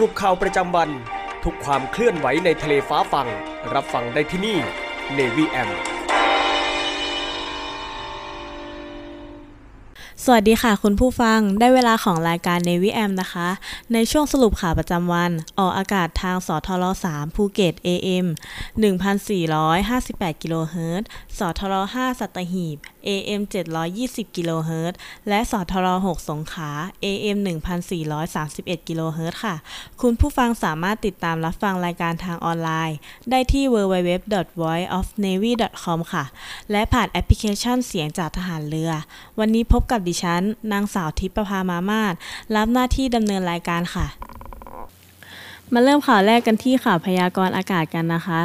รุปข่าวประจำวัน ทุกความเคลื่อนไหวในทะเลฟ้าฟัง รับฟังได้ที่นี่ Navy M สวัสดีค่ะคุณผู้ฟังได้เวลาของรายการ Navy M นะคะ ในช่วงสรุปข่าวประจำวัน ออกอากาศทางสทร3ภูเก็ต AM 1458 กิโลเฮิรตซ์สทร5สัตหีบ AM 720กิโลเฮิรตซ์และสทร6สงขา AM 1431กิโลเฮิรตซ์ค่ะ คุณผู้ฟังสามารถติดตามรับฟังรายการทางออนไลน์ ได้ที่ www.voiceofnavy.com ค่ะ และผ่านแอปพลิเคชันเสียงจากทหารเรือ วันนี้พบกับดิฉัน นางสาวทิพประภามามาศรับหน้าที่ดำเนินรายการค่ะ มาเริ่มข่าวแรกกันที่ข่าวพยากรณ์อากาศกันนะคะ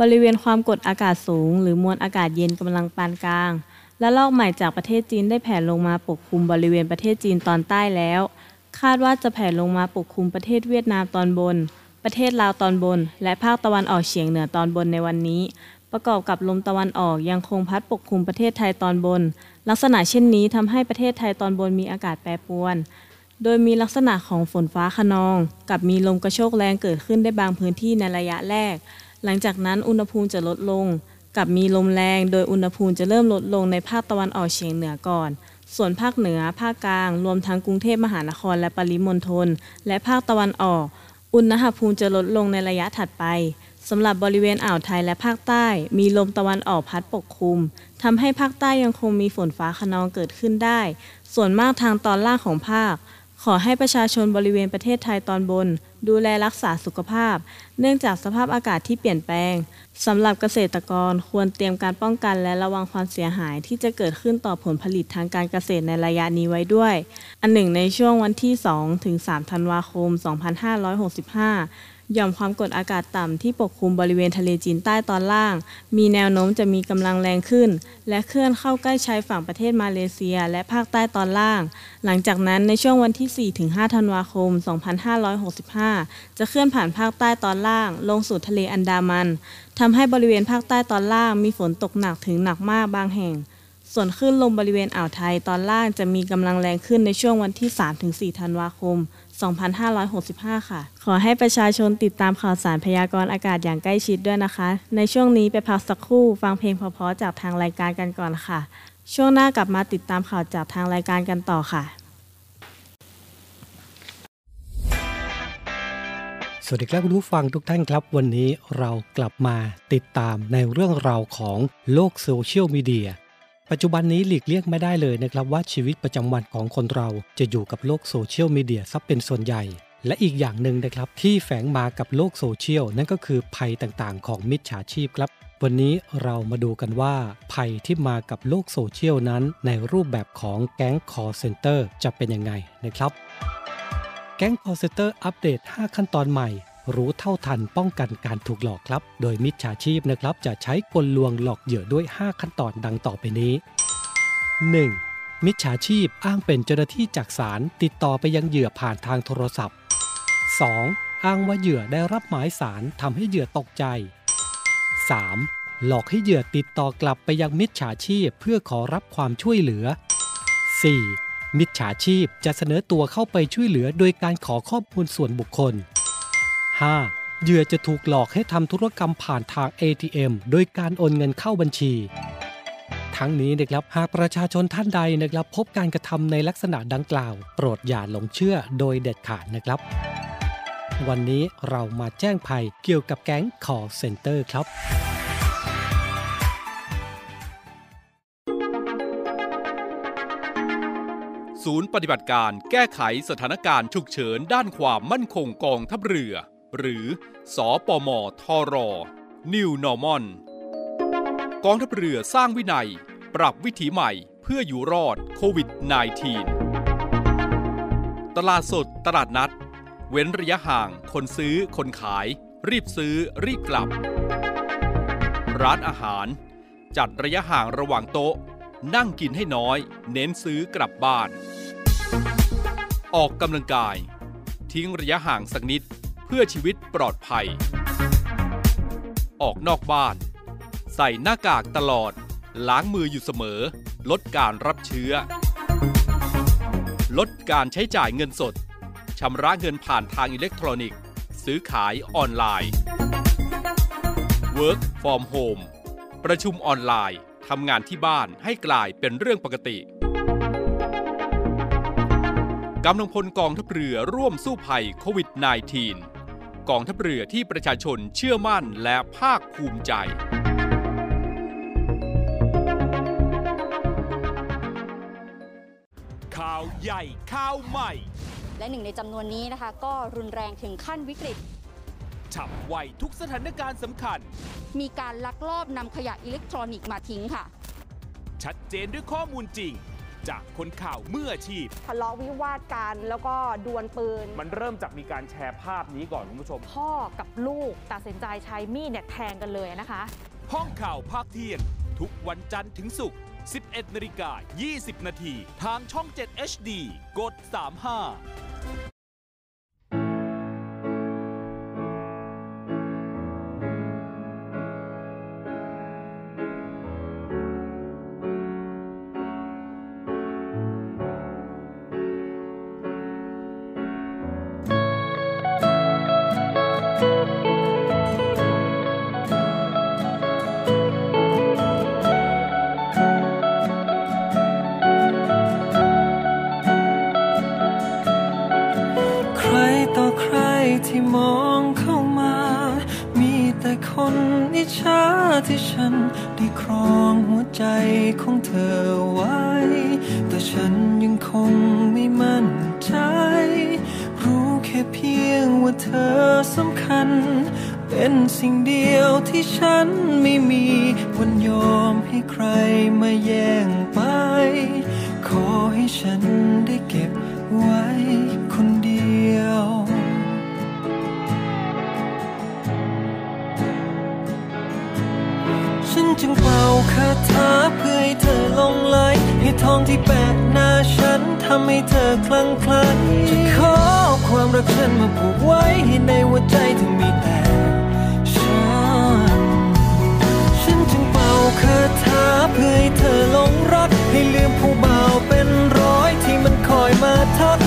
บริเวณความกดอากาศสูง หรือมวลอากาศเย็นกำลังปานกลาง และลอกใหม่จากประเทศจีนได้แผ่ลงมาปกคลุมบริเวณประเทศจีนตอนใต้แล้ว คาดว่าจะแผ่ลงมาปกคลุมประเทศเวียดนามตอนบน ประเทศลาวตอนบน และภาคตะวันออกเฉียงเหนือตอนบนในวันนี้ ประกอบกับลมตะวันออกยังคงพัดปกคลุมประเทศไทยตอนบน ลักษณะเช่นนี้ทำให้ประเทศไทยตอนบนมีอากาศแปรปรวน โดยมีลักษณะของฝนฟ้าคะนอง กับมีลมกระโชกแรงเกิดขึ้นได้บางพื้นที่ในระยะแรก หลังจากนั้นอุณหภูมิจะลดลง กับมีลมแรงโดยอุณหภูมิจะเริ่มลดลงในภาคตะวันออกเฉียงเหนือก่อน ส่วนภาคเหนือ ภาคกลาง รวมทั้งกรุงเทพมหานครและปริมณฑล และภาคตะวันออก อุณหภูมิจะลดลงในระยะถัดไปสำหรับบริเวณอ่าวไทยและภาคใต้ มีลมตะวันออกพัดปกคลุมทำให้ภาคใต้ยังคงมีฝนฟ้าคะนองเกิดขึ้นได้ ส่วนมากทางตอนล่างของภาค ขอให้ประชาชนบริเวณประเทศไทยตอนบน ดูแลรักษาสุขภาพ เนื่องจากสภาพอากาศที่เปลี่ยนแปลงสำหรับเกษตรกรควรเตรียมการป้องกันและระวังความเสียหายที่จะเกิดขึ้นต่อผลผลิตทางการเกษตรในระยะนี้ไว้ด้วย อันหนึ่งในช่วงวันที่ 2 ถึง 3 ธันวาคม 2565 หย่อมความกดอากาศต่ำที่ปกคลุมบริเวณทะเลจีนใต้ตอนล่าง มีแนวโน้มจะมีกำลังแรงขึ้น และเคลื่อนเข้าใกล้ชายฝั่งประเทศมาเลเซียและภาคใต้ตอนล่าง หลังจากนั้นในช่วงวันที่ 4-5 ธันวาคม 2565 จะเคลื่อนผ่านภาคใต้ตอนล่าง ลงสู่ทะเลอันดามันทำให้บริเวณภาคใต้ตอนล่างมีฝนตกหนักถึงหนักมากบางแห่ง ส่วนคลื่นลมบริเวณอ่าวไทยตอนล่างจะมีกำลังแรงขึ้นในช่วงวันที่ 3-4 ธันวาคม 2565 ค่ะ ขอให้ประชาชนติดตามข่าวสารพยากรณ์อากาศอย่างใกล้ชิดด้วยนะคะ ในช่วงนี้ไปพักสักครู่ฟังเพลงเพราะๆจากทางรายการกันก่อนค่ะ ช่วงหน้ากลับมาติดตามข่าวจากทางรายการกันต่อค่ะ สวัสดีครับคุณผู้ฟังทุกท่านครับ วันนี้เรากลับมาติดตามในเรื่องราวของโลกโซเชียลมีเดีย ปัจจุบันนี้หลีกเลี่ยงไม่ได้เลยนะครับว่าชีวิตประจำวันของคนเราจะอยู่กับโลกโซเชียลมีเดียซะเป็นส่วนใหญ่ และอีกอย่างหนึ่งนะครับที่แฝงมากับโลกโซเชียลนั่นก็คือภัยต่างๆ ของมิจฉาชีพครับ วันนี้เรามาดูกันว่า ภัยที่มากับโลกโซเชียลนั้น ในรูปแบบของแก๊ง call center จะเป็นยังไงนะครับแก๊งคอลเซ็นเตอร์อัปเดต 5 ขั้นตอนใหม่ รู้เท่าทันป้องกันการถูกหลอกครับ โดยมิจฉาชีพนะครับจะใช้กลลวงหลอกเหยื่อด้วย 5 ขั้นตอนดังต่อไปนี้ 1. มิจฉาชีพอ้างเป็นเจ้าหน้าที่จากศาลติดต่อไปยังเหยื่อผ่านทางโทรศัพท์ 2. อ้างว่าเหยื่อได้รับหมายศาลทำให้เหยื่อตกใจ 3. หลอกให้เหยื่อติดต่อกลับไปยังมิจฉาชีพเพื่อขอรับความช่วยเหลือ 4. มิจฉาชีพจะเสนอตัวเข้าไปช่วยเหลือโดยการขอข้อมูลส่วนบุคคล 5. เหยื่อจะถูกหลอกให้ทำธุรกรรมผ่านทาง ATM โดยการโอนเงินเข้าบัญชี ทั้งนี้นะครับหากประชาชนท่านใดนะครับพบการกระทำในลักษณะดังกล่าว โปรดอย่าหลงเชื่อโดยเด็ดขาดนะครับ วันนี้เรามาแจ้งภัยเกี่ยวกับแก๊ง call center ครับศูนย์ปฏิบัติการแก้ไขสถานการณ์ฉุกเฉินด้านความมั่นคงกองทัพเรือ หรือสอปมทร New Normal กองทัพเรือสร้างวินัย ปรับวิถีใหม่เพื่ออยู่รอดโควิด -19 ตลาดสดตลาดนัด เว้นระยะห่างคนซื้อคนขาย รีบซื้อรีบกลับ ร้านอาหาร จัดระยะห่างระหว่างโต๊ะ นั่งกินให้น้อย เน้นซื้อกลับบ้าน ออกกำลังกาย ทิ้งระยะห่างสักนิด พื่อชีวิตปลอดภัย ออกนอกบ้าน ใส่หน้ากากตลอด ล้างมืออยู่เสมอ ลดการรับเชื้อ ลดการใช้จ่ายเงินสดชำระเงินผ่านทางอิเล็กทรอนิกส์ ซื้อขายออนไลน์ Work from home ประชุมออนไลน์ทำงานที่บ้านให้กลายเป็นเรื่องปกติกำลังพลกองทัพเรือร่วมสู้ภัยโควิด -19 กองทัพเรือที่ประชาชนเชื่อมั่นและภาคภูมิใจ ข่าวใหญ่ข่าวใหม่ และหนึ่งในจำนวนนี้นะคะ ก็รุนแรงถึงขั้นวิกฤต ฉับไวทุกสถานการณ์สำคัญ มีการลักลอบนำขยะอิเล็กทรอนิกส์มาทิ้งค่ะ ชัดเจนด้วยข้อมูลจริง จากคนข่าวมืออาชีพ ทะเลาะวิวาทกันแล้วก็ดวลปืน มันเริ่มจากมีการแชร์ภาพนี้ก่อนคุณผู้ชม พ่อกับลูกตัดสินใจใช้มีดเนี่ยแทงกันเลยนะคะ ห้องข่าวภาคเที่ยง ทุกวันจันทร์ถึงศุกร์ 11นาฬิกา20 นาที ทางช่อง 7 HD กด 35 จึงเป่าคาถาเพื่อให้เธอลงไหลให้ทองที่แปะหน้าฉันทำให้เธอคลั่งไคล้จะขอความรักฉันมาผูกไว้ให้ในหัวใจเธอมีแต่ฉัน ฉันจึงเป่าคาถาเพื่อให้เธอลงรัก ให้ลืมผู้บ่าวเป็นร้อยที่มันคอยมาทัก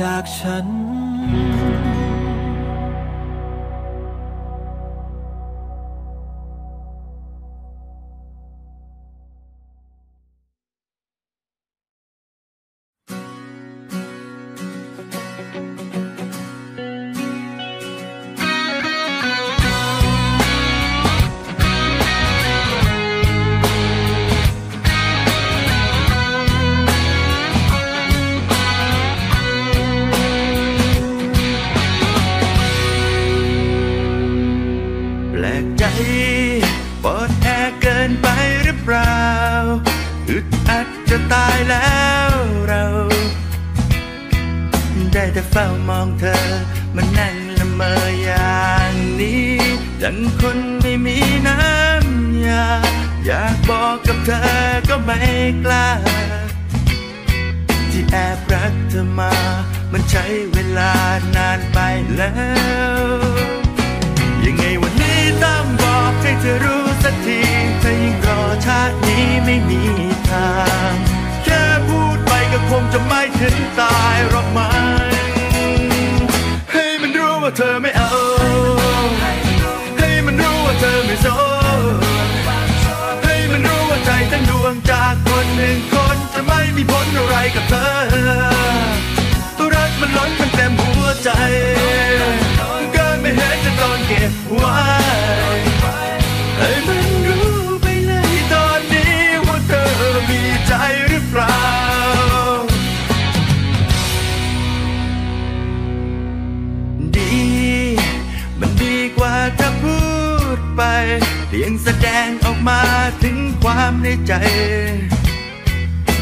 จากฉัน ยังแสดงออกมาถึงความในใจ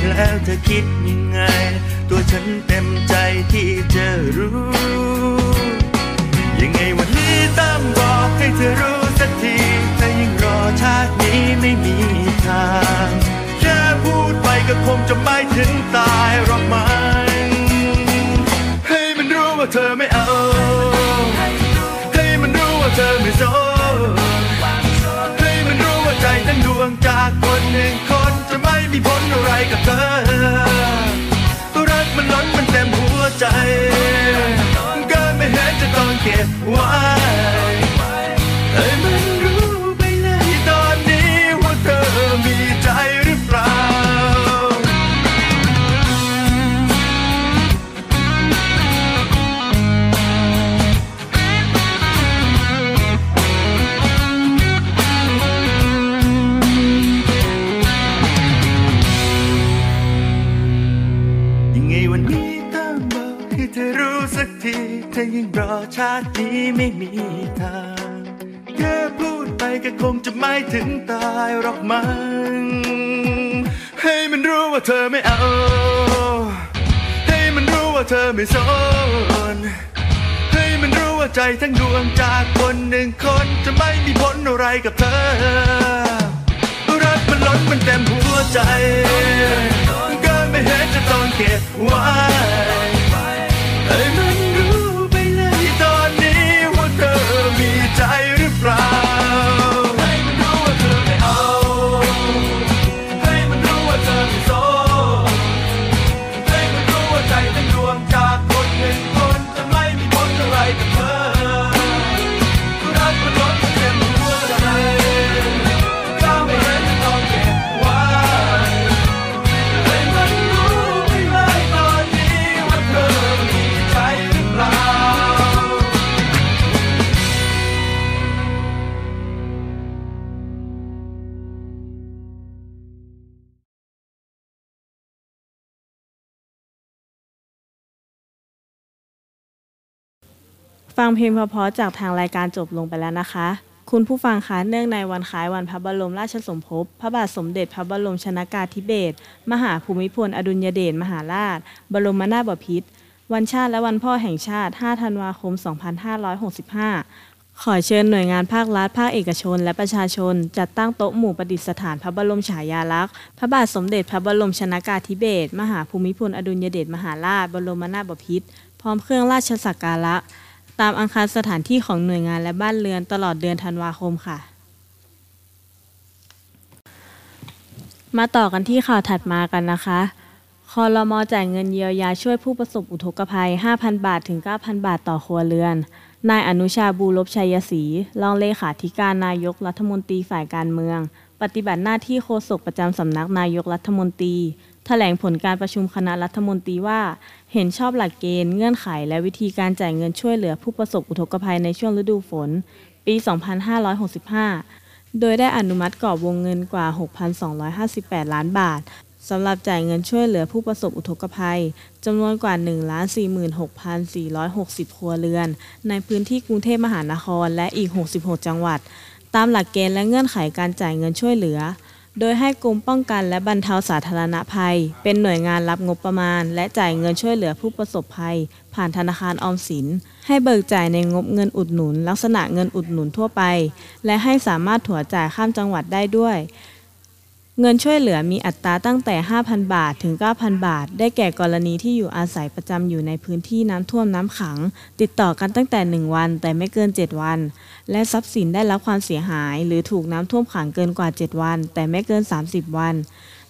แล้วเธอคิดยังไง ตัวฉันเต็มใจที่จะรู้ ยังไงวันนี้ต้องบอกให้เธอรู้สักทีแต่ยังรอชาตินี้ไม่มีทางแค่พูดไปก็คงจะไปถึงตายหรอกมั้งให้มันรู้ว่าเธอไม่เอา ให้มันรู้ว่าเธอไม่สน ใจทั้งดวงจากคนหนึ่งคนจะไม่มีผลอะไรกับเธอตัวรักมันล้นมันเต็มหัวใจ ก็ไม่เห็นจะต้องเก็บไว้ นี้ไม่มีทาง แค่พูดไปก็คงจะไม่ถึงตายหรอกมั้งให้มันรู้ว่าเธอไม่เอา ให้มันรู้ว่าเธอไม่สน ให้มันรู้ว่าใจทั้งดวงจากคนหนึ่งคนจะไม่มีผลอะไรกับเธอ รักมันล้นมันเต็มหัวใจก็ไม่เห็นจะต้องเก็บไว้ ฟังเพลงเพราะๆจากทางรายการจบลงไปแล้วนะคะ คุณผู้ฟังคะเนื่องในวันคล้ายวันพระบรมราชสมภพพระบาทสมเด็จพระบรมชนากาธิเบศรมหาภูมิพล อดุลยเดชมหาราช บรมนาถบพิตรวันชาติและวันพ่อแห่งชาติ 5 ธันวาคม 2565 ขอเชิญหน่วยงานภาครัฐ ภาคเอกชน และประชาชน จัดตั้งโต๊ะหมู่ประดิษฐานพระบรมฉายาลักษณ์ พระบาทสมเด็จพระบรมชนากาธิเบศร มหาภูมิพล อดุลยเดชมหาราช บรมนาถบพิตร พร้อมเครื่องราชสักการะ ตามอังคารสถานที่ของหน่วยงานและบ้านเรือนตลอดเดือนธันวาคมค่ะ มาต่อกันที่ข่าวถัดมากันนะคะคอรมอจ่ายเงินเยียวยาช่วยผู้ประสบอุทกภัย 5,000 บาทถึง 9,000 บาทต่อครัวเรือน นายอนุชาบูรบชัยศรี รองเลขาธิการนายกรัฐมนตรีฝ่ายการเมือง ปฏิบัติหน้าที่โฆษกประจำสำนักนายกรัฐมนตรี ถลงผลการประชุมคณะรัฐมนตรีว่า เห็นชอบหลักเกณฑ์เงื่อนไข และวิธีการจ่ายเงินช่วยเหลือผู้ประสบอุทกภัยในช่วงฤดูฝน ปี 2565 โดยได้อนุมัติกรอบวงเงินกว่า 6,258 ล้านบาทสำหรับจ่ายเงินช่วยเหลือผู้ประสบอุทกภัยจำนวนกว่า 146,460 ครัวเรือน ในพื้นที่กรุงเทพมหานครและอีก 66 จังหวัด ตามหลักเกณฑ์และเงื่อนไขการจ่ายเงินช่วยเหลือ โดยให้กรมป้องกันและบรรเทาสาธารณภัย เป็นหน่วยงานรับงบประมาณ และจ่ายเงินช่วยเหลือผู้ประสบภัย ผ่านธนาคารออมสิน ให้เบิกจ่ายในงบเงินอุดหนุน ลักษณะเงินอุดหนุนทั่วไป และให้สามารถถัวจ่ายข้ามจังหวัดได้ด้วย เงินช่วยเหลือมีอัตราตั้งแต่ 5,000 บาทถึง 9,000 บาท ได้แก่กรณีที่อยู่อาศัยประจำอยู่ในพื้นที่น้ำท่วมน้ำขัง ติดต่อกันตั้งแต่ 1 วัน แต่ไม่เกิน 7 วัน และทรัพย์สินได้รับความเสียหาย หรือถูกน้ำท่วมขังเกินกว่า 7 วัน แต่ไม่เกิน 30 วัน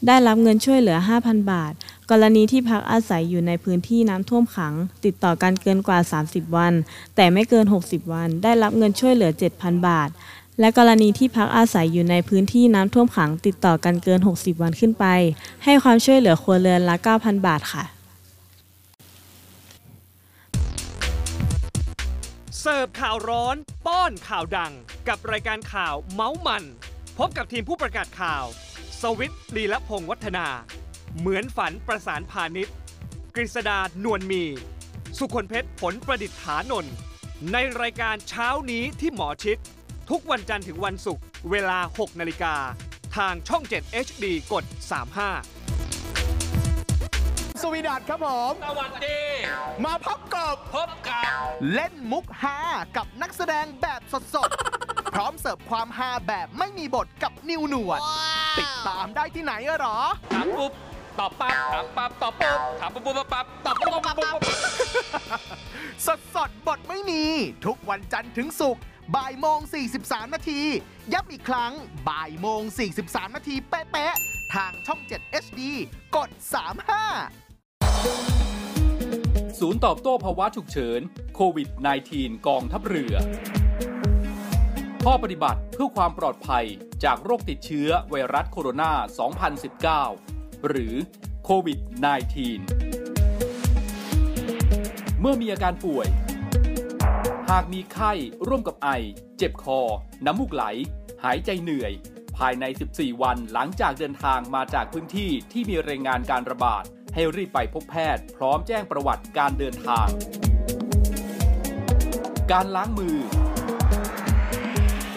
ได้รับเงินช่วยเหลือ 5,000 บาท กรณีที่พักอาศัยอยู่ในพื้นที่น้ำท่วมขัง ติดต่อกันเกินกว่า 30 วัน แต่ไม่เกิน 60 วัน ได้รับเงินช่วยเหลือ 7,000 บาท และกรณีที่พักอาศัยอยู่ในพื้นที่น้ำท่วมขังติดต่อกันเกิน 60 วันขึ้นไป ให้ความช่วยเหลือครัวเรือนละ 9,000 บาทค่ะ เสิร์ฟข่าวร้อน ป้อนข่าวดัง กับรายการข่าวเมาส์มัน พบกับทีมผู้ประกาศข่าว สวิตลีละพงษ์วัฒนา เหมือนฝันประสานพาณิชย์กฤษดานวลมี สุคนเพชรผลประดิษฐานนท์ในรายการเช้านี้ที่หมอชิด ทุกวันจันทร์ถึงวันศุกร์เวลา 6 นาฬิกา ทางช่อง 7 HD กด 35 สวีดัตครับผม สวัสดี มาพบกับพบกับเล่นมุกฮากับนักแสดงแบบสดๆ พร้อมเสิร์ฟความฮาแบบไม่มีบทกับนิวหนวด ติดตามได้ที่ไหนอะหรอถามปุ๊บตอบปั๊บถามปั๊บตอบปุ๊บถามปุ๊บปุ๊บปั๊บตอบปุ๊บปุ๊บปุ๊บปุ๊บสดสดๆบทไม่มี ทุกวันจันทร์ถึงศุกร์ บ่ายโมง 43 นาที ย้ำอีกครั้งบ่ายโมง 43 นาทีเป๊ะๆ ทางช่อง 7 HD กด 35 ศูนย์ตอบโต้ภาวะฉุกเฉินโควิด -19 กองทัพเรือ ข้อปฏิบัติเพื่อความปลอดภัยจากโรคติดเชื้อไวรัสโคโรนา 2019 หรือโควิด -19 เมื่อมีอาการป่วย หากมีไข้ร่วมกับไอ เจ็บคอ น้ำมูกไหล หายใจเหนื่อย ภายใน 14 วันหลังจากเดินทางมาจากพื้นที่ที่มีรายงานการระบาด ให้รีบไปพบแพทย์ พร้อมแจ้งประวัติการเดินทาง การล้างมือ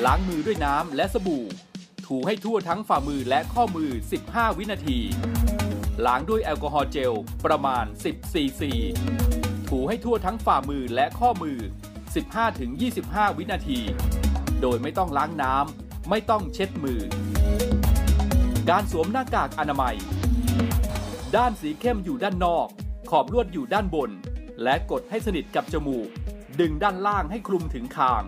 ล้างมือด้วยน้ำและสบู่ ถูให้ทั่วทั้งฝ่ามือและข้อมือ 15 วินาที ล้างด้วยแอลกอฮอล์เจลประมาณ 10 ซีซี ถูให้ทั่วทั้งฝ่ามือและข้อมือ 15-25 วินาที โดยไม่ต้องล้างน้ำ ไม่ต้องเช็ดมือ การสวมหน้ากากอนามัย ด้านสีเข้มอยู่ด้านนอก ขอบลวดอยู่ด้านบน และกดให้สนิทกับจมูก ดึงด้านล่างให้คลุมถึงคาง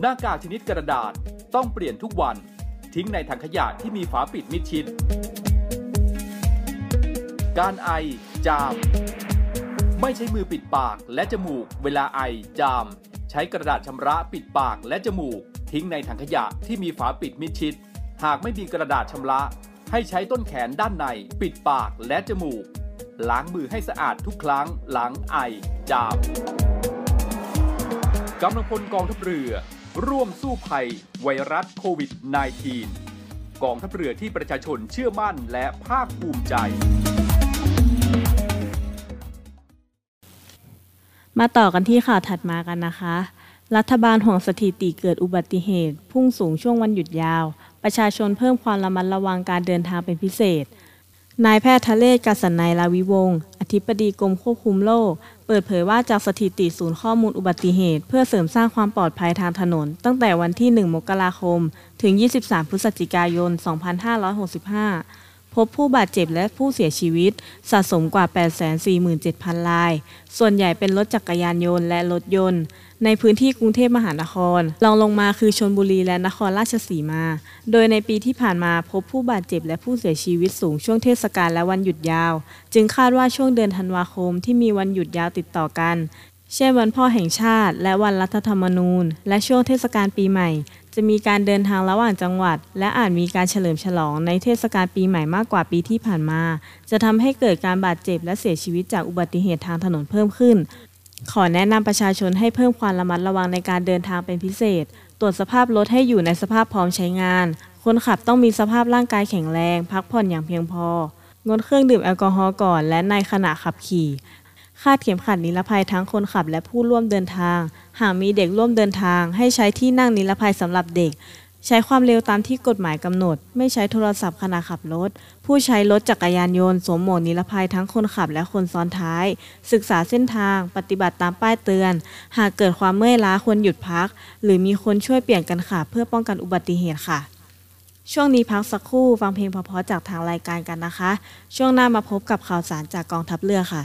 หน้ากากชนิดกระดาษต้องเปลี่ยนทุกวัน ทิ้งในถังขยะที่มีฝาปิดมิดชิด การไอ จาม ไม่ใช้มือปิดปากและจมูกเวลาไอ จาม ใช้กระดาษชำระปิดปากและจมูก ทิ้งในถังขยะที่มีฝาปิดมิดชิด หากไม่มีกระดาษชำระ ให้ใช้ต้นแขนด้านใน ปิดปากและจมูก ล้างมือให้สะอาดทุกครั้งหลังไอ จามกำลังพลกองทัพเรือ ร่วมสู้ภัย ไวรัสโควิด -19 กองทัพเรือที่ประชาชนเชื่อมั่นและภาคภูมิใจ มาต่อกันที่ข่าวถัดมากันนะคะ รัฐบาลห่วงสถิติเกิดอุบัติเหตุ พุ่งสูงช่วงวันหยุดยาว ประชาชนเพิ่มความระมัดระวังการเดินทางเป็นพิเศษ นายแพทย์ทะเลศกสันนัยลาวิวงศ์อธิบดีกรมควบคุมโรคเปิดเผยว่าจากสถิติศูนย์ข้อมูลอุบัติเหตุ เพื่อเสริมสร้างความปลอดภัยทางถนน ตั้งแต่วันที่ 1 มกราคม ถึง 23 พฤศจิกายน 2565 พบผู้บาดเจ็บและผู้เสียชีวิตสะสมกว่า 847,000 ราย ส่วนใหญ่เป็นรถจักรยานยนต์และรถยนต์ ในพื้นที่กรุงเทพมหานครรองลงมาคือชนบุรีและนครราชสีมา โดยในปีที่ผ่านมาพบผู้บาดเจ็บและผู้เสียชีวิตสูงช่วงเทศกาลและวันหยุดยาว จึงคาดว่าช่วงเดือนธันวาคมที่มีวันหยุดยาวติดต่อกัน เช่นวันพ่อแห่งชาติ และวันรัฐธรรมนูญ และช่วงเทศกาลปีใหม่ จะมีการเดินทางระหว่างจังหวัด และอาจมีการเฉลิมฉลองในเทศกาลปีใหม่มากกว่าปีที่ผ่านมา จะทำให้เกิดการบาดเจ็บและเสียชีวิตจากอุบัติเหตุทางถนนเพิ่มขึ้น ขอแนะนำประชาชนให้เพิ่มความระมัดระวังในการเดินทางเป็นพิเศษ ตรวจสภาพรถให้อยู่ในสภาพพร้อมใช้งาน คนขับต้องมีสภาพร่างกายแข็งแรง พักผ่อนอย่างเพียงพองดเครื่องดื่มแอลกอฮอล์ก่อนและในขณะขับขี่ คาดเข็มขัดนิรภัยทั้งคนขับและผู้ร่วมเดินทาง หากมีเด็กร่วมเดินทาง ให้ใช้ที่นั่งนิรภัยสำหรับเด็ก ใช้ความเร็วตามที่กฎหมายกำหนด ไม่ใช้โทรศัพท์ขณะขับรถ ผู้ใช้รถจักรยานยนต์สวมหมวกนิรภัยทั้งคนขับและคนซ้อนท้าย ศึกษาเส้นทาง ปฏิบัติตามป้ายเตือน หากเกิดความเมื่อยล้าควรหยุดพัก หรือมีคนช่วยเปลี่ยนกันขับเพื่อป้องกันอุบัติเหตุค่ะช่วงนี้พักสักครู่ฟังเพลงเพราะๆจากทางรายการกันนะคะ ช่วงหน้ามาพบกับข่าวสารจากกองทัพเรือค่ะ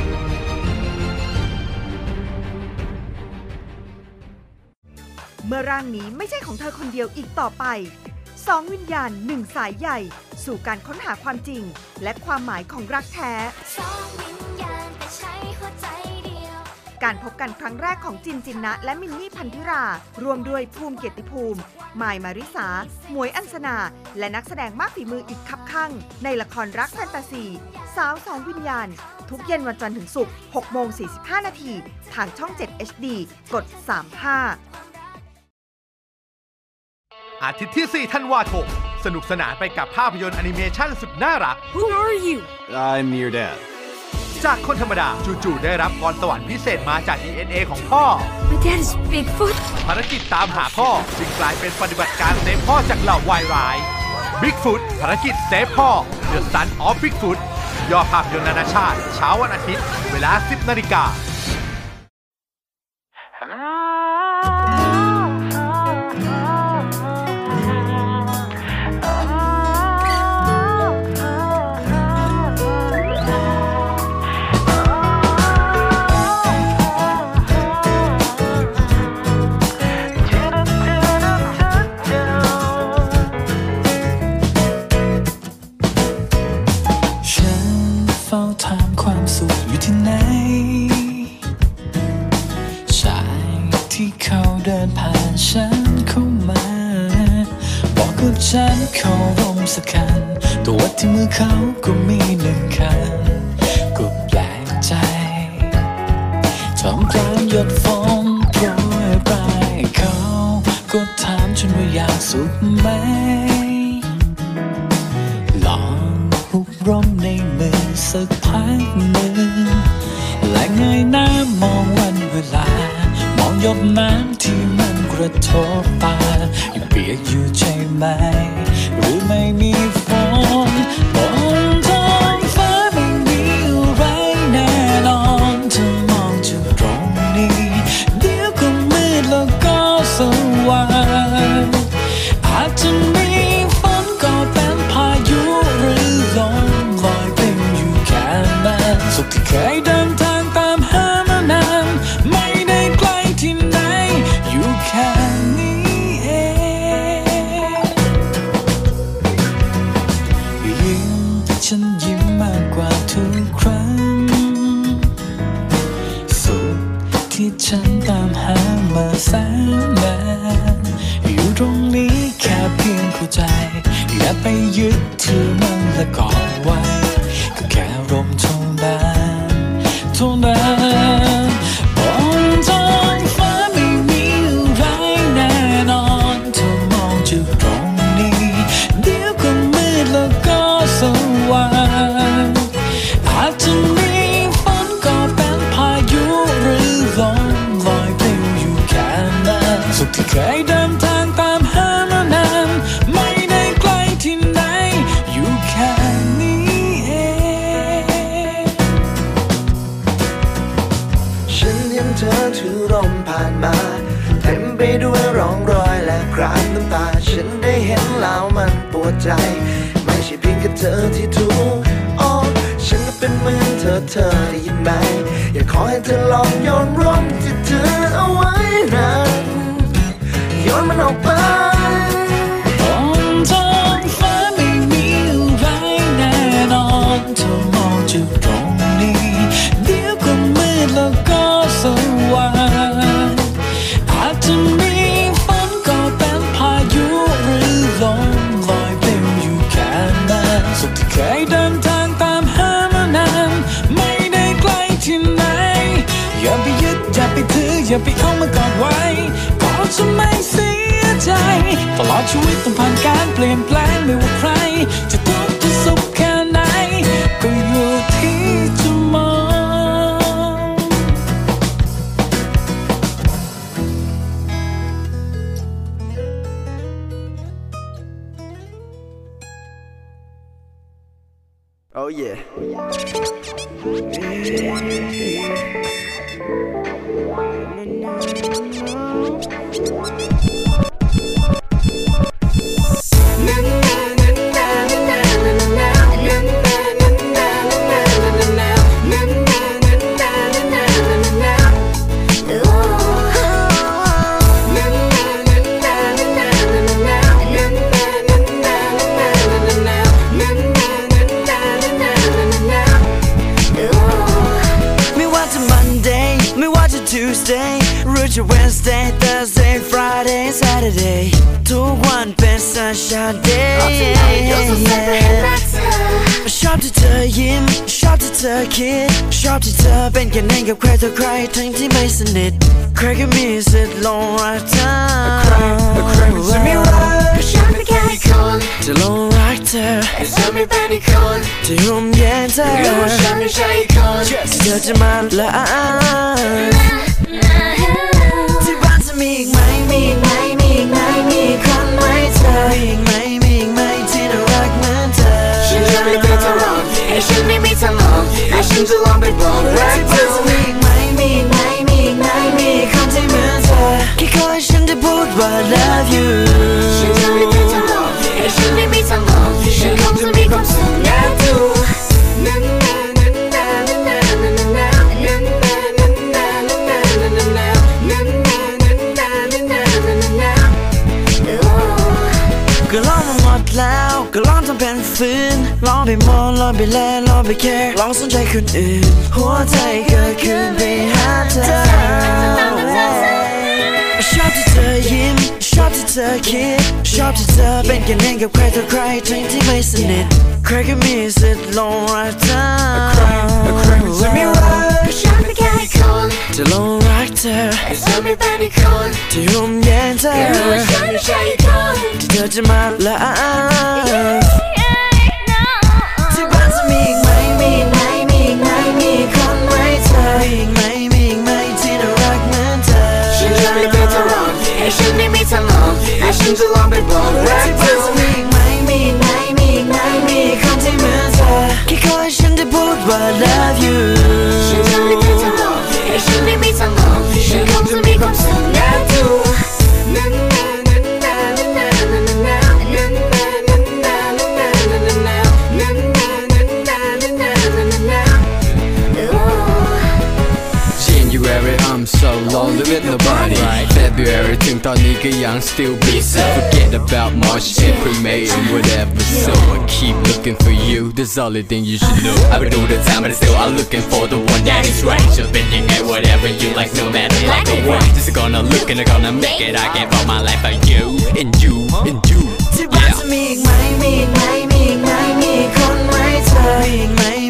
เมื่อร่างนี้ไม่ใช่ของเธอคนเดียวอีกต่อไปสองวิญญาณหนึ่งสายใหญ่ สู่การค้นหาความจริง และความหมายของรักแท้การพบกันครั้งแรกของจินจินนะ และมินนี่พันธิรา รวมด้วยภูมิเกียรติภูมิมายมาริสา หมวยอัญสนา และนักแสดงมากฝีมืออีกคับข้าง ในละครรักแฟนตาซี สาวสองวิญญาณ ทุกเย็นวันจันทร์ถึงศุกร์6โมง45 นาที ทางช่อง 7 HD กด 35 อาทิตย์ที่ 4 ธันวาคมสนุกสนานไปกับภาพยนตร์แอนิเมชันสุดน่ารัก Who are you I'm your dad จากคนธรรมดาจู่ๆได้รับพรสวรรค์พิเศษมาจาก DNA ของพ่อ My dad is Bigfoot ภารกิจตามหาพ่อจึงกลายเป็นปฏิบัติการ save พ่อจากเหล่าวายร้าย Bigfoot ภารกิจ save พ่อ The Son of Bigfoot ย่อภาพยนตร์นานาชาติ เช้าวันอาทิตย์ เวลา 10 นาฬิกา เดินผ่านฉันเข้ามา บอกกับฉันเขาร่มสักคันตัวที่มือเขาก็มีหนึ่งคันก็แปลกใจทำกลางหยดฝนโปรยปลายเขาก็ถามฉันว่าอยากสุขไหม ลองหุบร่มในมือสักพักหนึ่งและเงยหน้ามองวันเวลามองหยดน้ำ ระทบฟ้ายังเปียกอยู่ใช่ไหม หรือไม่มีฝน ตลอดชีวิตต้องผ่านการเปลี่ยนแปลงไม่ว่าใครจะต้อง Yes. 여자 말라. 집안서 믹 마이 믹 마이 믹 마이 믹 on my time. 마이 믹 마이 진짜 rock my time. She love me better wrong. And she made me some wrong. I should do long big wrong. Right to me. 마이 믹 마이 믹 마이 믹 on my time. 기꺼이 신대 boot but love you. ลองไปแลลองไปแคร์ลองสนใจคนอื่น หัวใจเกิดขึ้นไปหาเธอชอบที่เธอยิ้ม ชอบที่เธอคิด ชอบที่เธอเป็นกันเองกับใครต่อใครทั้งที่ไม่สนิท ใครก็มีสิทธิ์ลงรักเธอใครใครไม่รักฉัคนจะลงรักเธอจะไม่เป็นอีกคนที่ห่มแย้มเธอไม่ใช่คนที่เธอจะมาแล้ว มีอีกไหมมีอีกไหมมีอีกไหมมีอีกคนไหมเธอมีอีกไหมมีอีกไหมที่น่ารักเหมือนเธอฉันจะไม่เคยจะรอให้ฉันไม่มีทางออกและฉันจะลองไปบอกรักเธอจะมีอีกไหมมีอีกไหมมีอีกไหมมีอีกคนที่เหมือนเธอแค่ขอให้ฉันได้พูดว่า love you ฉันจะไม่เคยจะรอให้ฉันไม่มีทางออกฉันคงจะมีความ I'm so lonely with nobody February ถึงตอนนี้ก็ยัง still busy Forget about March, April, May and whatever So I keep looking for you That's the only thing you should know I've been through the time but still I'm looking for the one that is right จะเป็นยังไง whatever you like no matter like the way Just gonna look and I'm gonna make it I gave all my life for you and you and you ที่บ้านจะมีอีกไหมมีอีกไหมมีอีกไหมมีอีกคนไหมเธอมีอีกไหมมีอีกไหม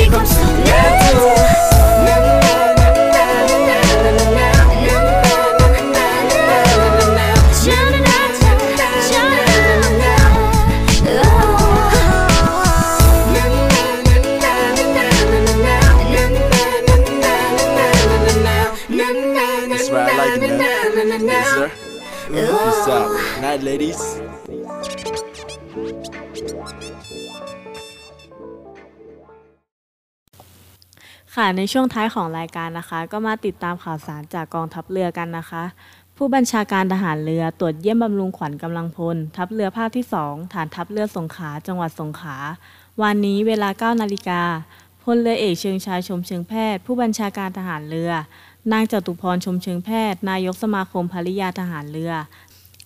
out. Night, ladies. ค่ะในช่วงท้ายของรายการนะคะ ก็มาติดตามข่าวสารจากกองทัพเรือกันนะคะ ผู้บัญชาการทหารเรือตรวจเยี่ยมบำรุงขวัญกำลังพล ทัพเรือภาคที่ 2 ฐานทัพเรือสงขลาจังหวัดสงขลาวันนี้เวลา 9 นาฬิกาพลเรือเอกเชิงชายชมเชิงแพทย์ ผู้บัญชาการทหารเรือ นางจตุพรชมเชิงแพทย์ นายกสมาคมภริยาทหารเรือ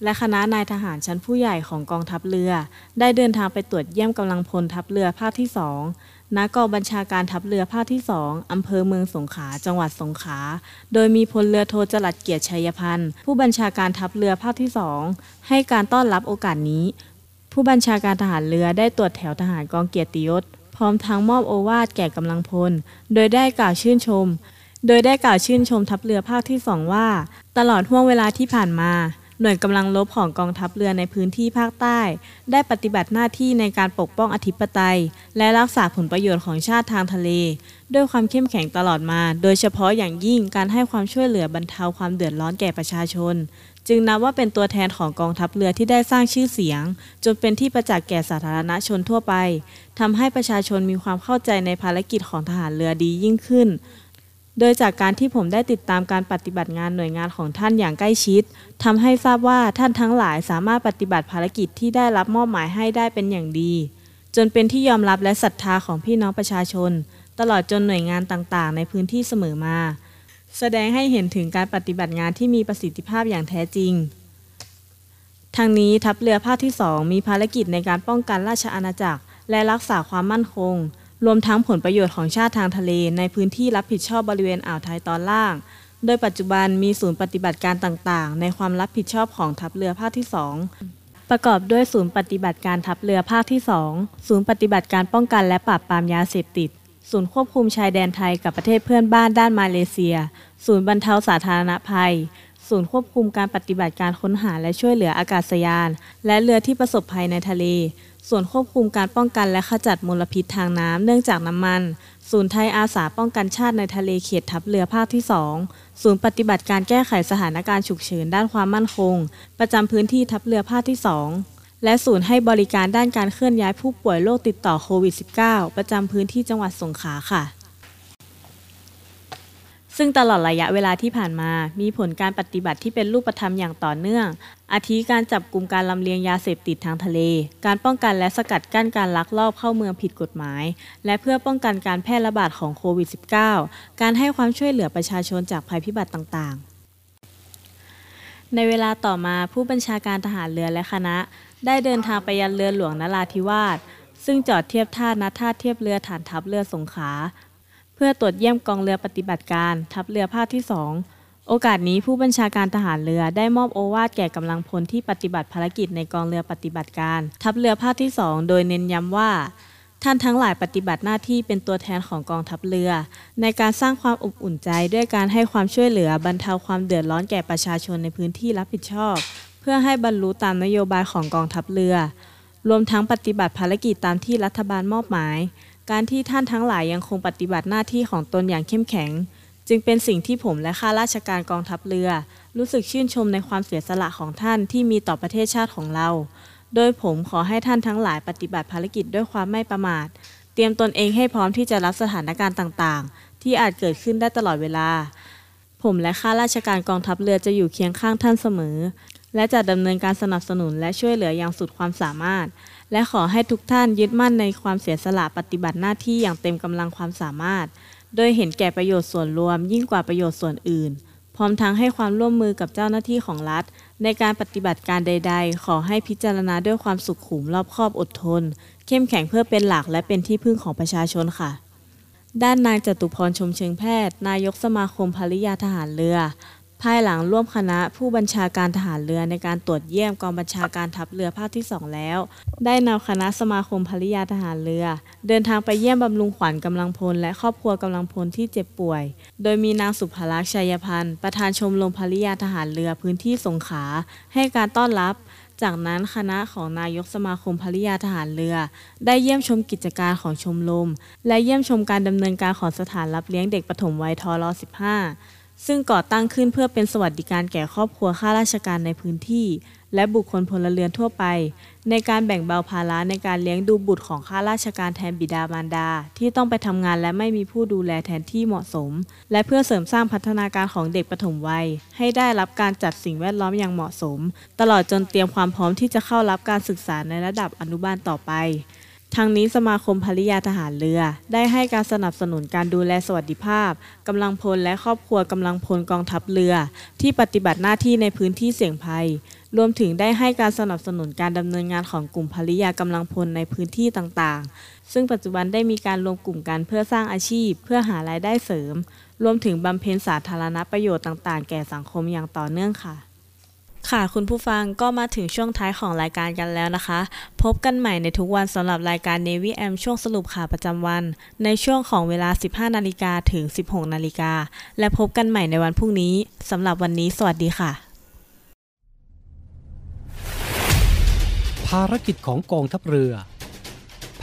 และคณะนายทหารชั้นผู้ใหญ่ของกองทัพเรือ ได้เดินทางไปตรวจเยี่ยมกำลังพลทัพเรือภาคที่2ณกองบัญชาการทัพเรือภาคที่2องอำเภอเมืองสงขลา จังหวัดสงขลา โดยมีพลเรือโทจรัดเกียรติชัยพันธ์ผู้บัญชาการทัพเรือภาคที่2ให้การต้อนรับโอกาสนี้ ผู้บัญชาการทหารเรือได้ตรวจแถวทหารกองเกียรติยศ พร้อมทั้งมอบโอวาทแก่กำลังพล โดยได้กล่าวชื่นชม โดยได้กล่าวชื่นชมทัพเรือภาคที่2ว่า ตลอดห่วงเวลาที่ผ่านมา หน่วยกำลังรบของกองทัพเรือในพื้นที่ภาคใต้ ได้ปฏิบัติหน้าที่ในการปกป้องอธิปไตย และรักษาผลประโยชน์ของชาติทางทะเล ด้วยความเข้มแข็งตลอดมา โดยเฉพาะอย่างยิ่งการให้ความช่วยเหลือบรรเทาความเดือดร้อนแก่ประชาชน จึงนับว่าเป็นตัวแทนของกองทัพเรือที่ได้สร้างชื่อเสียง จนเป็นที่ประจักษ์แก่สาธารณชนทั่วไปทำให้ประชาชนมีความเข้าใจในภารกิจของทหารเรือดียิ่งขึ้น โดยจากการที่ผมได้ติดตามการปฏิบัติงานหน่วยงานของท่านอย่างใกล้ชิดทำให้ทราบว่าท่านทั้งหลายสามารถปฏิบัติภารกิจที่ได้รับมอบหมายให้ได้เป็นอย่างดี จนเป็นที่ยอมรับและศรัทธาของพี่น้องประชาชน ตลอดจนหน่วยงานต่างๆ ในพื้นที่เสมอมา แสดงให้เห็นถึงการปฏิบัติงานที่มีประสิทธิภาพอย่างแท้จริงทางนี้ทัพเรือภาคที่ 2 มีภารกิจในการป้องกันราชอาณาจักร และรักษาความมั่นคง รวมทั้งผลประโยชน์ของชาติทางทะเลในพื้นที่รับผิดชอบบริเวณอ่าวไทยตอนล่าง โดยปัจจุบันมีศูนย์ปฏิบัติการต่างๆ ในความรับผิดชอบของทัพเรือภาคที่ 2ประกอบด้วยศูนย์ปฏิบัติการทัพเรือภาคที่ 2 ศูนย์ปฏิบัติการป้องกันและปราบปรามยาเสพติด ศูนย์ควบคุมชายแดนไทยกับประเทศเพื่อนบ้านด้านมาเลเซีย ศูนย์บรรเทาสาธารณภัย ศูนย์ควบคุมการปฏิบัติการค้นหาและช่วยเหลืออากาศยาน และเรือที่ประสบภัยในทะเล ส่วนควบคุมการป้องกันและขจัดมลพิษทางน้ำเนื่องจากน้ำมัน ศูนย์ไทยอาสาป้องกันชาติในทะเลเขตทัพเรือภาคที่ 2 ศูนย์ปฏิบัติการแก้ไขสถานการณ์ฉุกเฉินด้านความมั่นคง ประจำพื้นที่ทัพเรือภาคที่ 2 และศูนย์ให้บริการด้านการเคลื่อนย้ายผู้ป่วยโรคติดต่อโควิด -19 ประจำพื้นที่จังหวัดสงขลาค่ะ ซึ่งตลอดระยะเวลาที่ผ่านมา มีผลการปฏิบัติที่เป็นรูปธรรมอย่างต่อเนื่อง อาทิการจับกลุ่มการลำเลียงยาเสพติดทางทะเล การป้องกันและสกัดกั้นการลักลอบเข้าเมืองผิดกฎหมาย และเพื่อป้องกันการแพร่ระบาดของโควิด -19 การให้ความช่วยเหลือประชาชนจากภัยพิบัติต่างๆ ในเวลาต่อมาผู้บัญชาการทหารเรือและคณะ ได้เดินทางไปยังเรือหลวงนราธิวาสซึ่งจอดเทียบท่าณท่าเทียบเรือฐานทัพเรือสงขลา เพื่อตรวจเยี่ยมกองเรือปฏิบัติการ ทัพเรือภาคที่สองโอกาสนี้ผู้บัญชาการทหารเรือได้มอบโอวาทแก่กำลังพลที่ปฏิบัติภารกิจในกองเรือปฏิบัติการ ทัพเรือภาคที่สองโดยเน้นย้ำว่า ท่านทั้งหลายปฏิบัติหน้าที่เป็นตัวแทนของกองทัพเรือ ในการสร้างความอบอุ่นใจด้วยการให้ความช่วยเหลือบรรเทาความเดือดร้อนแก่ประชาชนในพื้นที่รับผิดชอบ เพื่อให้บรรลุตามนโยบายของกองทัพเรือ รวมทั้งปฏิบัติภารกิจตามที่รัฐบาลมอบหมาย การที่ท่านทั้งหลายยังคงปฏิบัติหน้าที่ของตนอย่างเข้มแข็ง จึงเป็นสิ่งที่ผมและข้าราชการกองทัพเรือ รู้สึกชื่นชมในความเสียสละของท่านที่มีต่อประเทศชาติของเรา โดยผมขอให้ท่านทั้งหลายปฏิบัติภารกิจด้วยความไม่ประมาท เตรียมตนเองให้พร้อมที่จะรับสถานการณ์ต่างๆ ที่อาจเกิดขึ้นได้ตลอดเวลา ผมและข้าราชการกองทัพเรือจะอยู่เคียงข้างท่านเสมอ และจะดำเนินการสนับสนุนและช่วยเหลืออย่างสุดความสามารถ และขอให้ทุกท่านยึดมั่นในความเสียสละปฏิบัติหน้าที่อย่างเต็มกำลังความสามารถ โดยเห็นแก่ประโยชน์ส่วนรวมยิ่งกว่าประโยชน์ส่วนอื่น พร้อมทั้งให้ความร่วมมือกับเจ้าหน้าที่ของรัฐ ในการปฏิบัติการใด ๆ ขอให้พิจารณาด้วยความสุขุมรอบคอบอดทน เข้มแข็งเพื่อเป็นหลักและเป็นที่พึ่งของประชาชนค่ะ ด้านนายจตุพรชมเชิงแพทย์ นายกสมาคมภริยาทหารเรือ ภายหลังร่วมคณะผู้บัญชาการทหารเรือในการตรวจเยี่ยมกองบัญชาการทัพเรือภาคที่สองแล้ว ได้นำคณะสมาคมภริยาทหารเรือ เดินทางไปเยี่ยมบำรุงขวัญกำลังพลและครอบครัวกำลังพลที่เจ็บป่วย โดยมีนางสุภลักษณ์ชัยพันธ์ประธานชมรมภริยาทหารเรือพื้นที่สงขลาให้การต้อนรับจากนั้นคณะของนายกสมาคมภริยาทหารเรือ ได้เยี่ยมชมกิจการของชมรมและเยี่ยมชมการดำเนินการของสถานรับเลี้ยงเด็กปฐมวัยทร 15 ซึ่งก่อตั้งขึ้นเพื่อเป็นสวัสดิการแก่ครอบครัวข้าราชการในพื้นที่ และบุคคลพลเรือนทั่วไป ในการแบ่งเบาภาระในการเลี้ยงดูบุตรของข้าราชการแทนบิดามารดา ที่ต้องไปทำงานและไม่มีผู้ดูแลแทนที่เหมาะสม และเพื่อเสริมสร้างพัฒนาการของเด็กปฐมวัย ให้ได้รับการจัดสิ่งแวดล้อมอย่างเหมาะสม ตลอดจนเตรียมความพร้อมที่จะเข้ารับการศึกษาในระดับอนุบาลต่อไป ทางนี้สมาคมภริยาทหารเรือ ได้ให้การสนับสนุนการดูแลสวัสดิภาพกำลังพลและครอบครัวกำลังพลกองทัพเรือ ที่ปฏิบัติหน้าที่ในพื้นที่เสี่ยงภัย รวมถึงได้ให้การสนับสนุนการดำเนินงานของกลุ่มภริยากำลังพลในพื้นที่ต่างๆ ซึ่งปัจจุบันได้มีการรวมกลุ่มกันเพื่อสร้างอาชีพ เพื่อหารายได้เสริม รวมถึงบำเพ็ญสาธารณประโยชน์ต่าง ๆ แก่สังคมอย่างต่อเนื่องค่ะ ค่ะคุณผู้ฟังก็มาถึงช่วงท้ายของรายการกันแล้วนะคะ พบกันใหม่ในทุกวันสำหรับรายการ Navy M ช่วงสรุปข่าวประจำวัน ในช่วงของเวลา 15 นาฬิกาถึง 16 นาฬิกา และพบกันใหม่ในวันพรุ่งนี้สำหรับวันนี้ สวัสดีค่ะ ภารกิจของกองทัพเรือ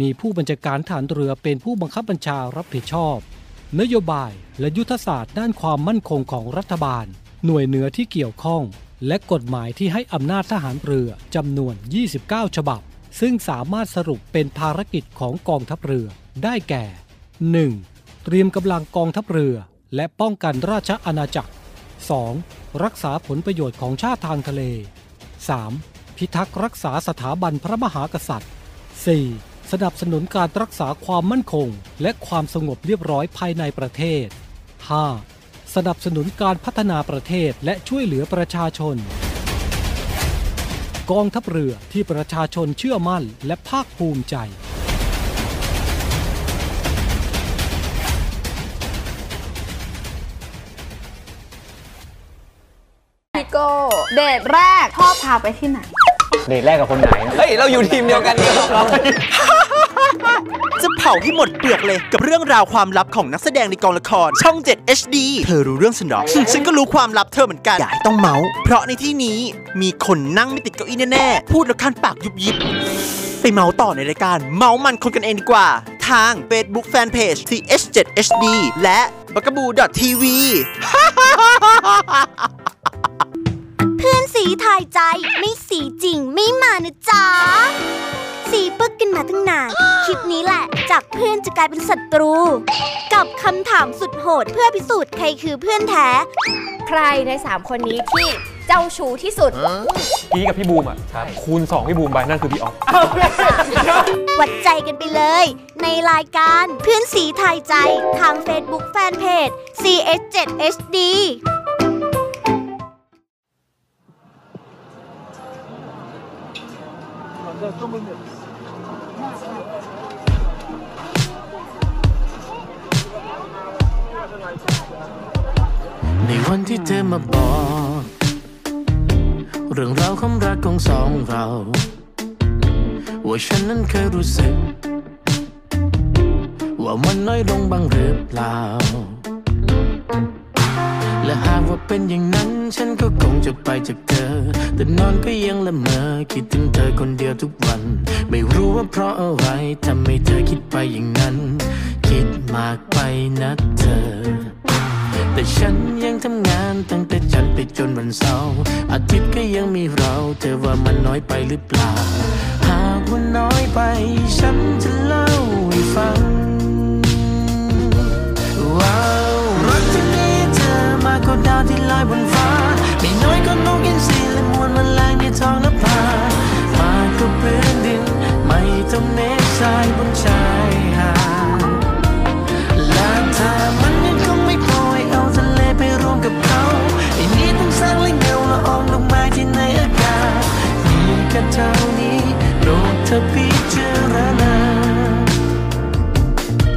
มีผู้บัญชาการฐานเรือเป็นผู้บังคับบัญชารับผิดชอบ นโยบายและยุทธศาสตร์ด้านความมั่นคงของรัฐบาล หน่วยเหนือที่เกี่ยวข้อง และกฎหมายที่ให้อำนาจทหารเรือจำนวน 29 ฉบับ ซึ่งสามารถสรุปเป็นภารกิจของกองทัพเรือได้แก่ 1. เตรียมกำลังกองทัพเรือ และป้องกันราชอาณาจักร 2. รักษาผลประโยชน์ของชาติทางทะเล 3. พิทักษ์รักษาสถาบันพระมหากษัตริย์ 4. สนับสนุนการรักษาความมั่นคง และความสงบเรียบร้อยภายในประเทศ 5. สสนับสนุนการพัฒนาประเทศและช่วยเหลือประชาชน กองทัพเรือที่ประชาชนเชื่อมั่นและภาคภูมิใจพี่โก้เดทแรกชอบพาไปที่ไหน เดทแรกกับคนไหน เฮ้ย เราอยู่ทีมเดียวกันนี่จะเผาให้หมดเปลือกเลยกับเรื่องราวความลับของนักแสดงในกองละคร ช่อง 7 HD เธอรู้เรื่องฉันหรอ ฉันก็รู้ความลับเธอเหมือนกัน อย่าให้ต้องเมาส์เพราะในที่นี้มีคนนั่งไม่ติดเก้าอี้แน่ๆ พูดแล้วคันปากยุบยิบ ไปเมาส์ต่อในรายการ เมาส์มันคนกันเองดีกว่า ทาง Facebook Fanpage TH7HD และบักกบู .tv เพื่อนสีถ่ายใจไม่สีจริงไม่มานะจ๊ะ สีปึกกันมาตั้งนาน คลิปนี้แหละ จากเพื่อนจะกลายเป็นศัตรู กับคำถามสุดโหดเพื่อพิสูจน์ใครคือเพื่อนแท้ ใครใน 3 คนนี้ที่เจ้าชู้ที่สุด พี่กับพี่บูมอะคูณ 2 พี่บูมไปนั่นคือพี่ออฟวัดใจกันไปเลย ในรายการเพื่อนสีถ่ายใจทาง Facebook Fanpage CS7HD ในวันที่เธอมาบอก เรื่องราวความรักของสองเรา ว่าฉันนั้นเคยรู้สึก ว่ามันน้อยลงบ้างหรือเปล่า และหากว่าเป็นอย่างนั้น ฉันก็คงจะไปจากเธอ แต่นอนก็ยังละเมอคิดถึงเธอคนเดียวทุกวัน ไม่รู้ว่าเพราะอะไรทำให้เธอคิดไปอย่างนั้น คิดมากไปนะเธอ แต่ฉันยังทำงานตั้งแต่จันทร์ไปจนวันเสาร์อาทิตย์ก็ยังมีเรา เธอว่ามันน้อยไปหรือเปล่า หากว่าน้อยไป ฉันจะเล่าให้ฟังว้า กกว่าดาวที่ลอยบนฟ้า ไม่น้อยก็นกอินทรีและมวลมันแมลงในท้องนภามากกว่าพื้นดิน ไม่ต้องเมฆทรายบนชายหาดและถ้ามันยังคงไม่พอให้เอาทะเลไปรวมกับเขาไอ้นี้ต้องสร้างและเงาละอองลงมาที่ในอากาศมีแค่เท่านี้โปรดเธอพิจารณา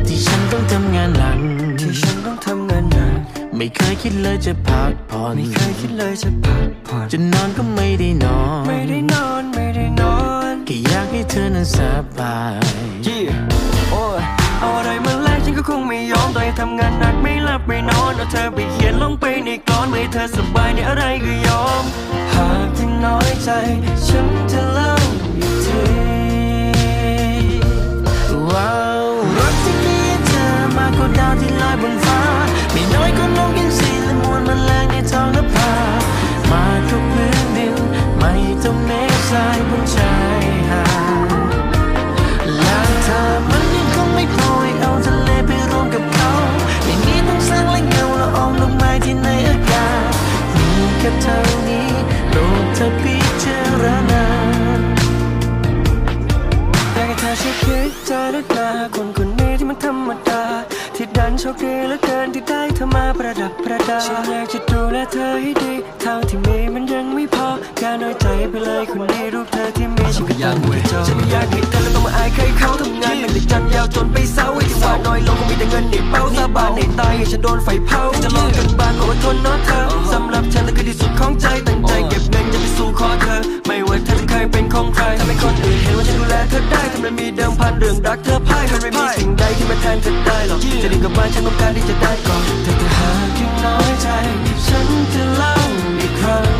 ที่ฉันต้องทำงานหนัก ไม่เคยคิดเลยจะพักผ่อนไม่เคยคิดเลยจะพักผ่อนจะนอนก็ไม่ได้นอน ไม่ได้นอนไม่ได้นอนแค่อยากให้เธอนั้นสบายโอ้ยเอาอะไรมาแลกฉันก็คงไม่ยอมต่อให้ทำงานหนักไม่หลับไม่นอนเอาเธอไปเขียนลงไปในกลอนเมื่อให้เธอสบายในอะไรก็ยอม หากเธอน้อยใจ ฉันจะเล่าอีกทีว้าวรักที่มีเธอมากกว่าดาวที่ลอยบนฟ้าไม่น้อย ก็นกอินทรีและมวลแมลงในท้องนภามากกว่าพื้นดิน ไม่ต้องเมฆทรายบนชายหาดและถ้ามันยังคงไม่พอให้เอาทะเลไปรวมกับเขาอย่างนี้ต้องสร้างและเงาละอองลงมาที่ในอากาศมีแค่เท่านี้โปรดเธอพิจารณาอยากให้เธอช่วยคิดใจลึกมาคนคนนี้ที่มันธรรมดา โชคดีเหลือเกินที่ได้เธอมาประดับประดาฉันอยากจะดูแลเธอให้ดี เท่าที่มีมันยังไม่พอ อย่าน้อยใจไปเลยคนนี้รูปเธอที่มีฉันก็ยังไม่จบฉันไม่อยากให้เธอแล้วต้องมาอายใครเขาทำงานมันจะจันยาวจนไปเศร้าไอ้ที่ว่าน้อยลงก็มีแต่เงินในเป้าสาบานในตายให้ฉันโดนไฟเผาจะลองกันบ้านบอกว่าทนเนาะเธอสำหรับฉันนั่นคือที่สุดของใจตั้งใจเก็บเงินจะไปสู่ขอเธอ ไม่ว่าเธอจะเคยเป็นของใครทำให้คนอื่นเห็นว่าฉันดูแลเธอได้ทำไมมีเดิมพันเรื่องรักเธอพ่ายมันไม่มีสิ่งใดที่มาแทนเธอได้หรอกจะดีกับบ้านฉันต้องการที่จะได้ก่อนแต่ถ้าหากยังน้อยใจฉันจะเล่าอีกครั้ง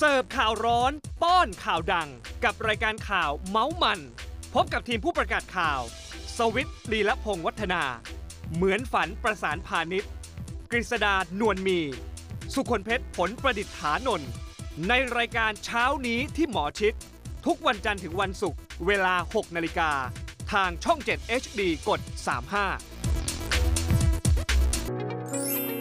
เสิร์ฟข่าวร้อน ป้อนข่าวดัง กับรายการข่าวเมาส์มัน พบกับทีมผู้ประกาศข่าว สวิตลีละพงวัฒนา เหมือนฝันประสานพาณิชย์กฤษดานวลมี สุคนเพชรผลประดิษฐานนท์ในรายการเช้านี้ที่หมอชิด ทุกวันจันทร์ถึงวันศุกร์เวลา 6 นาฬิกา ทางช่อง 7 HD กด 35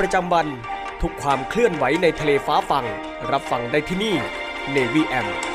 ประจำวัน ทุกความเคลื่อนไหวในทะเลฟ้าฟัง รับฟังได้ที่นี่ Navy M